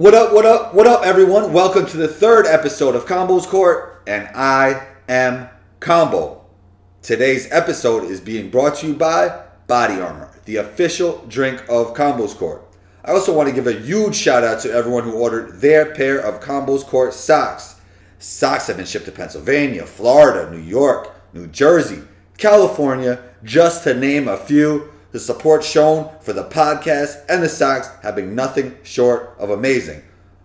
What up, what up, what up, everyone? Welcome to the third episode of Combos Court, and I am Combo. Today's episode is being brought to you by Body Armor, the official drink of Combos Court. I also want to give a huge shout out to everyone who ordered their pair of Combos Court socks. Socks have been shipped to Pennsylvania, Florida, New York, New Jersey, California, just to name a few. The support shown for the podcast and the socks have been nothing short of amazing.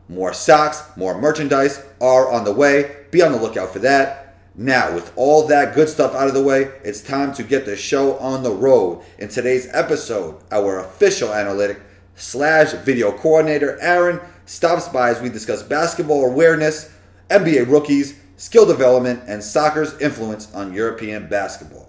More socks, more merchandise are on the way. Be on the lookout for that. Now, with all that good stuff out of the way, it's time to get the show on the road. In today's episode, our official analytic slash video coordinator, Aaron, stops by as we discuss basketball awareness, NBA rookies, skill development, and soccer's influence on European basketball.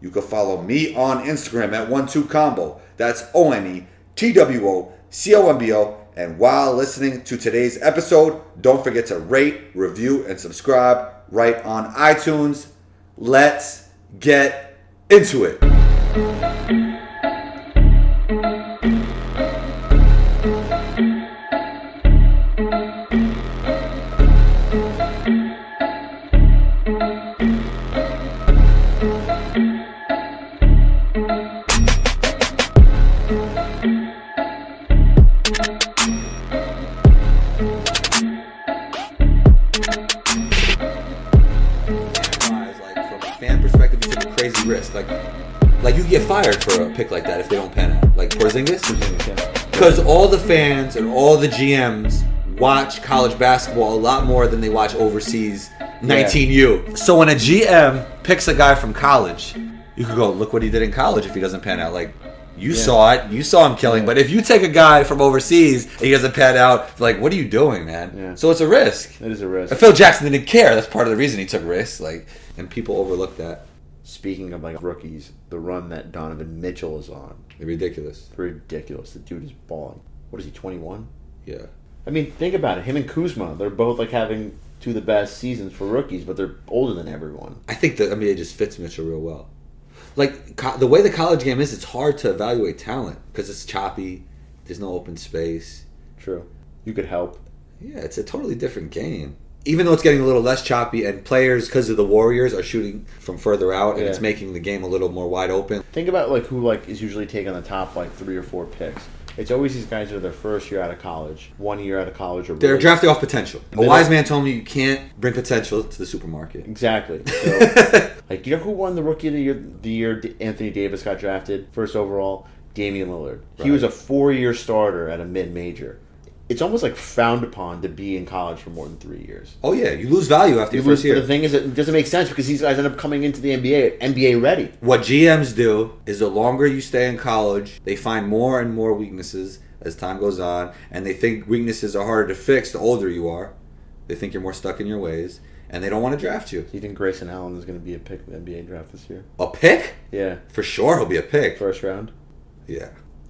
You can follow me on Instagram at one2combo. That's O N E T W O C O M B O. And while listening to today's episode, don't forget to rate, review, and subscribe right on iTunes. Let's get into it. Risk. Like, like you get fired for a pick like that if they don't pan out. Like Porzingis, because all the fans and all the GMs watch college basketball a lot more than they watch overseas 19U. So when a GM picks a guy from college, you could go look what he did in college if he doesn't pan out. Like. You saw it. You saw him killing. But if you take a guy from overseas and he doesn't pan out, like, what are you doing, man? Yeah. So it's a risk. It is a risk. And Phil Jackson didn't care. That's part of the reason he took risks. Like, and people overlook that. Speaking of like rookies, the run that Donovan Mitchell is on. Ridiculous. ridiculous. The dude is balling. What is he, 21? Yeah. I mean, think about it. Him and Kuzma, they're both like having two of the best seasons for rookies, but they're older than everyone. I think that, I mean, it just fits Mitchell real well. Like co- the way the college game is, it's hard to evaluate talent because it's choppy. There's no open space. True. You could help. Yeah, it's a totally different game. Even though it's getting a little less choppy, and players, because of the Warriors, are shooting from further out, and Yeah. it's making the game a little more wide open. Think about like who like is usually taking the top like three or four picks. It's always these guys that are their first year out of college, one year out of college, or They're really- drafting off potential. A wise man told me you can't bring potential to the supermarket. Exactly. So, like, you know who won the rookie of the year? The year Anthony Davis got drafted first overall, Damian Lillard. He was a four-year starter at a mid-major. It's almost like frowned upon to be in college for more than three years. Oh yeah, you lose value after You your first lose- year. the thing is, it doesn't make sense because these guys end up coming into the NBA, NBA ready. What GMs do is the longer you stay in college, they find more and more weaknesses as time goes on, and they think weaknesses are harder to fix the older you are. They think you're more stuck in your ways, and they don't want to draft you. Do you think Grayson Allen is going to be a pick in the NBA draft this year? A pick? Yeah, For sure, he'll be a pick. first round. Yeah.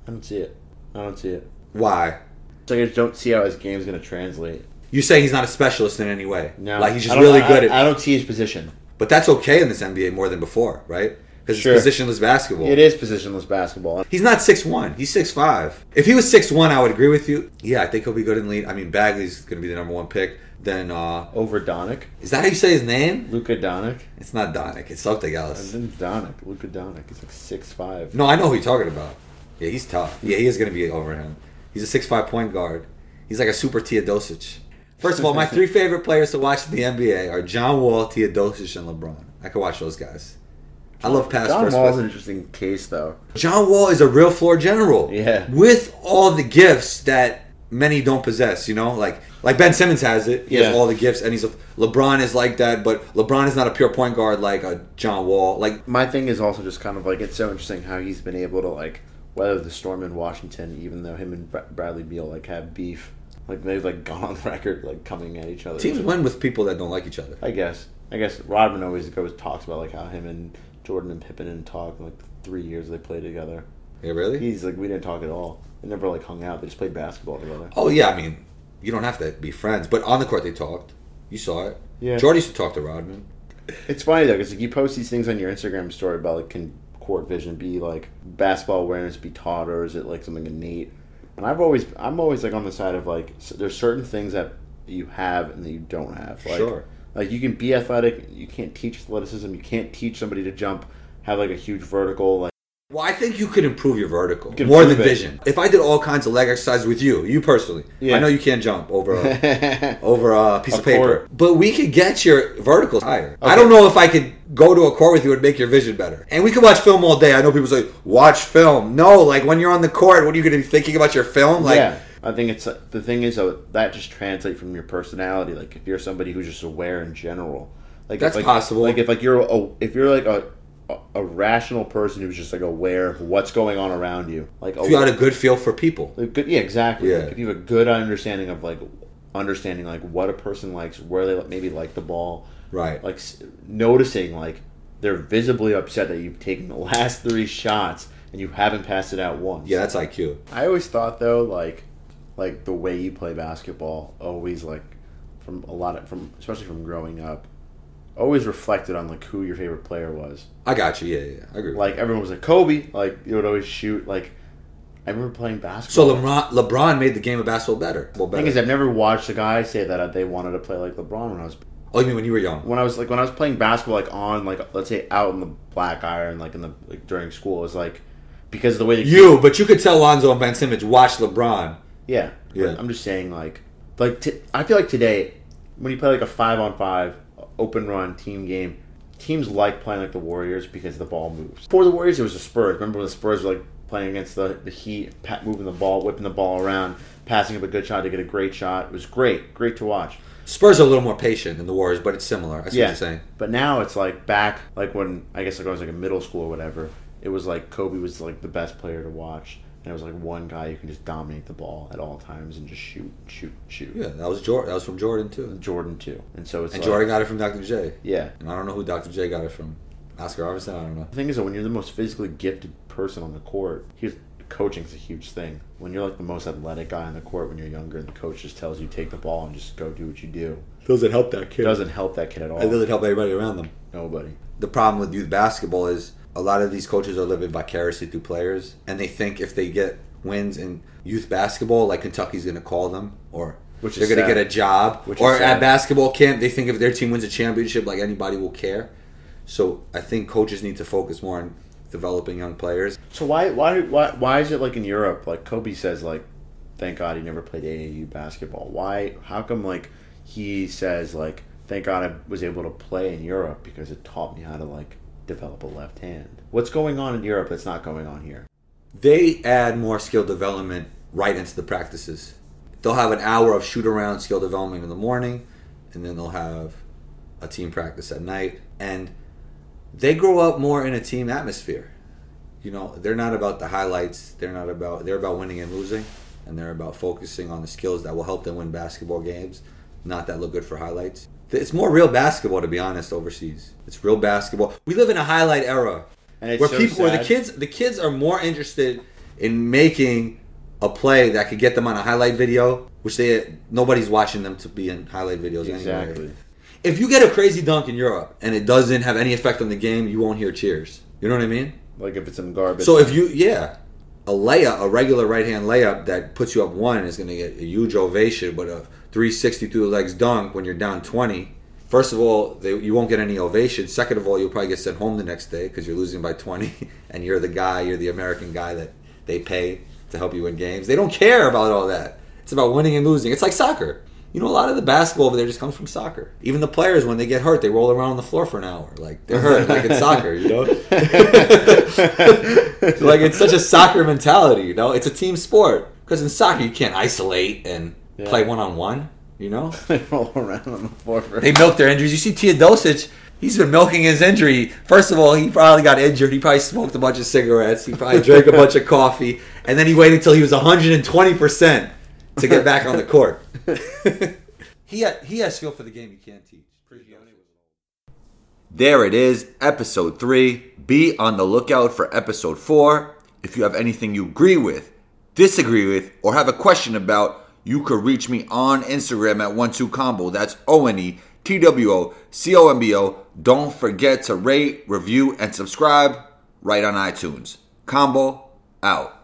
I don't see it. I don't see it. Why? So I just don't see how his game's going to translate. You say he's not a specialist in any way. No, Like he's just really I- good at. I don't see his position. but that's okay in this NBA more than before, right? Because Sure. it's positionless basketball. It is positionless basketball. He's not six one. He's six five. If he was six one, I would agree with you. Yeah, I think he'll be good in the league. I mean, Bagley's going to be the number one pick. Then uh Over Donick. is that how you say his name? Luka Donick. It's not Donick. It's something And else. then Donick. Luka Donick. He's like six five. No, I know who you're talking about. Yeah, he's tough. Yeah, he is going to be over him. He's a six five point guard. He's like a super Teodosic. First of all, my three favorite players to watch in the NBA are John Wall, Teodosic, and LeBron. I could watch those guys. I love pass John first. Wall's an interesting case, though. John Wall is a real floor general. Yeah. With all the gifts that many don't possess, you know? Like like Ben Simmons has it. He Yeah. has all the gifts and he's a LeBron is like that, but LeBron is not a pure point guard like a John Wall. Like My thing is also just kind of like it's so interesting how he's been able to like weather the storm in Washington, even though him and Bra- Bradley Beal like have beef. Like they've like gone on record like coming at each other. teams win with people that don't like each other. I guess. I guess Rodman always goes talks about like how him and Jordan and Pippen didn't talk in, like three years they played together. Yeah, really? He's like we didn't talk at all. They never like hung out. They just played basketball together. Oh yeah, I mean, you don't have to be friends, but on the court they talked. You saw it. Yeah. Jordan used to talk to Rodman. It's funny though because like, you post these things on your Instagram story about like can court vision be like basketball awareness be taught or is it like something innate? And I've always, I'm always like on the side of like, there's certain things that you have and that you don't have. Like, Sure. Like you can be athletic, you can't teach athleticism, you can't teach somebody to jump, have like a huge vertical. Like, Well, I think you could improve your vertical can more than it. vision. If I did all kinds of leg exercises with you, you personally, Yeah. I know you can't jump over a, over a piece of, Of paper, course. but we could get your verticals higher. I don't know if I could go to a court with you and make your vision better. And we could watch film all day. I know people say watch film. No, like when you're on the court, what are you going to be thinking about your film? Like, yeah, I think it's the thing is though, that just translates from your personality. Like if you're somebody who's just aware in general, like if, That's like, possible. Like if like you're a, if you're like a, a a rational person who's just like aware of what's going on around you, like if you had a good feel for people. Like, good, yeah, exactly. Yeah. Like, if you have a good understanding of like understanding like what a person likes, where they maybe like the ball, Right. like noticing like they're visibly upset that you've taken the last three shots and you haven't passed it out once. Yeah, that's IQ. I always thought though, like, like the way you play basketball, always like from a lot of from especially from growing up, always reflected on like who your favorite player was. I got you. Yeah, yeah, I agree. Like everyone was like Kobe, like you would always shoot. Like I remember playing basketball. so. LeBron, LeBron made the game of basketball better. Well, better. thing is, I've never watched a guy say that they wanted to play like LeBron when I was oh, you mean when you were young? when I was like when I was playing basketball, like on like let's say out in the black iron, like in the like during school, it was like because of the way the You, but you could tell Lonzo and Ben Simmons watch LeBron. Yeah, Yeah. I'm just saying, like, like t- I feel like today when you play like a five on five open run team game, teams like playing like the Warriors because the ball moves. For the Warriors, it was the Spurs. Remember when the Spurs were like playing against the the Heat, pat, moving the ball, whipping the ball around, passing up a good shot to get a great shot. It was great, great to watch. Spurs are a little more patient than the Warriors, but it's similar. I see yeah, what you're saying. but now it's like back like when I guess like I was like in middle school or whatever. It was like Kobe was like the best player to watch. And it was like one guy who can just dominate the ball at all times and just shoot, shoot, shoot. Yeah, that was Jordan. That was from Jordan too. Jordan too. And so it's And like, Jordan got it from Dr. J. Yeah. And I don't know who Dr. J got it from. Oscar Robertson. I don't know. The thing is that when you're the most physically gifted person on the court, here's coaching is a huge thing. When you're like the most athletic guy on the court when you're younger, and the coach just tells you take the ball and just go do what you do, Doesn't help that kid. doesn't help that kid at all. It doesn't help anybody around them. Nobody. The problem with youth basketball is a lot of these coaches are living vicariously through players, and they think if they get wins in youth basketball, like Kentucky's going to call them, or Which they're going to get a job, Which or at basketball camp, they think if their team wins a championship, like anybody will care. So I think coaches need to focus more on developing young players. So why why why why is it like in Europe? Like Kobe says, like, thank God he never played AAU basketball. Why? How come like he says like, thank God I was able to play in Europe because it taught me how to like develop a left hand. What's going on in Europe that's not going on here? They add more skill development right into the practices. They'll have an hour of shoot around skill development in the morning, and then they'll have a team practice at night. And they grow up more in a team atmosphere. You know, they're not about the highlights. They're not about they're about winning and losing, and they're about focusing on the skills that will help them win basketball games, not that look good for highlights. It's more real basketball, to be honest, overseas. It's real basketball. We live in a highlight era And it's where so people, where the kids, the kids are more interested in making a play that could get them on a highlight video, which they nobody's watching them to be in highlight videos Exactly. anyway. If you get a crazy dunk in Europe and it doesn't have any effect on the game, you won't hear cheers. You know what I mean? Like if it's some garbage. So if you, yeah, a layup, a regular right hand layup that puts you up one is going to get a huge ovation, but a 360 through the legs dunk when you're down 20. First of all, they, you won't get any ovation. Second of all, you'll probably get sent home the next day because you're losing by 20, and you're the guy, you're the American guy that they pay to help you win games. They don't care about all that. It's about winning and losing. It's like soccer. You know, a lot of the basketball over there just comes from soccer. Even the players, when they get hurt, they roll around on the floor for an hour. Like they're hurt, like it's soccer, you know. like it's such a soccer mentality, you know. It's a team sport because in soccer you can't isolate and Yeah. play one on one. You know, they roll around on the floor for they milk their injuries. You see Teodosic, he's been milking his injury. First of all, he probably got injured. He probably smoked a bunch of cigarettes. He probably drank a bunch of coffee, and then he waited until he was 120 percent to get back on the court. he ha- he has feel for the game you can't teach. There it is, episode three. Be on the lookout for episode four. If you have anything you agree with, disagree with, or have a question about, you could reach me on Instagram at one two combo. That's O N E T W O C O M B O. Don't forget to rate, review, and subscribe right on iTunes. Combo out.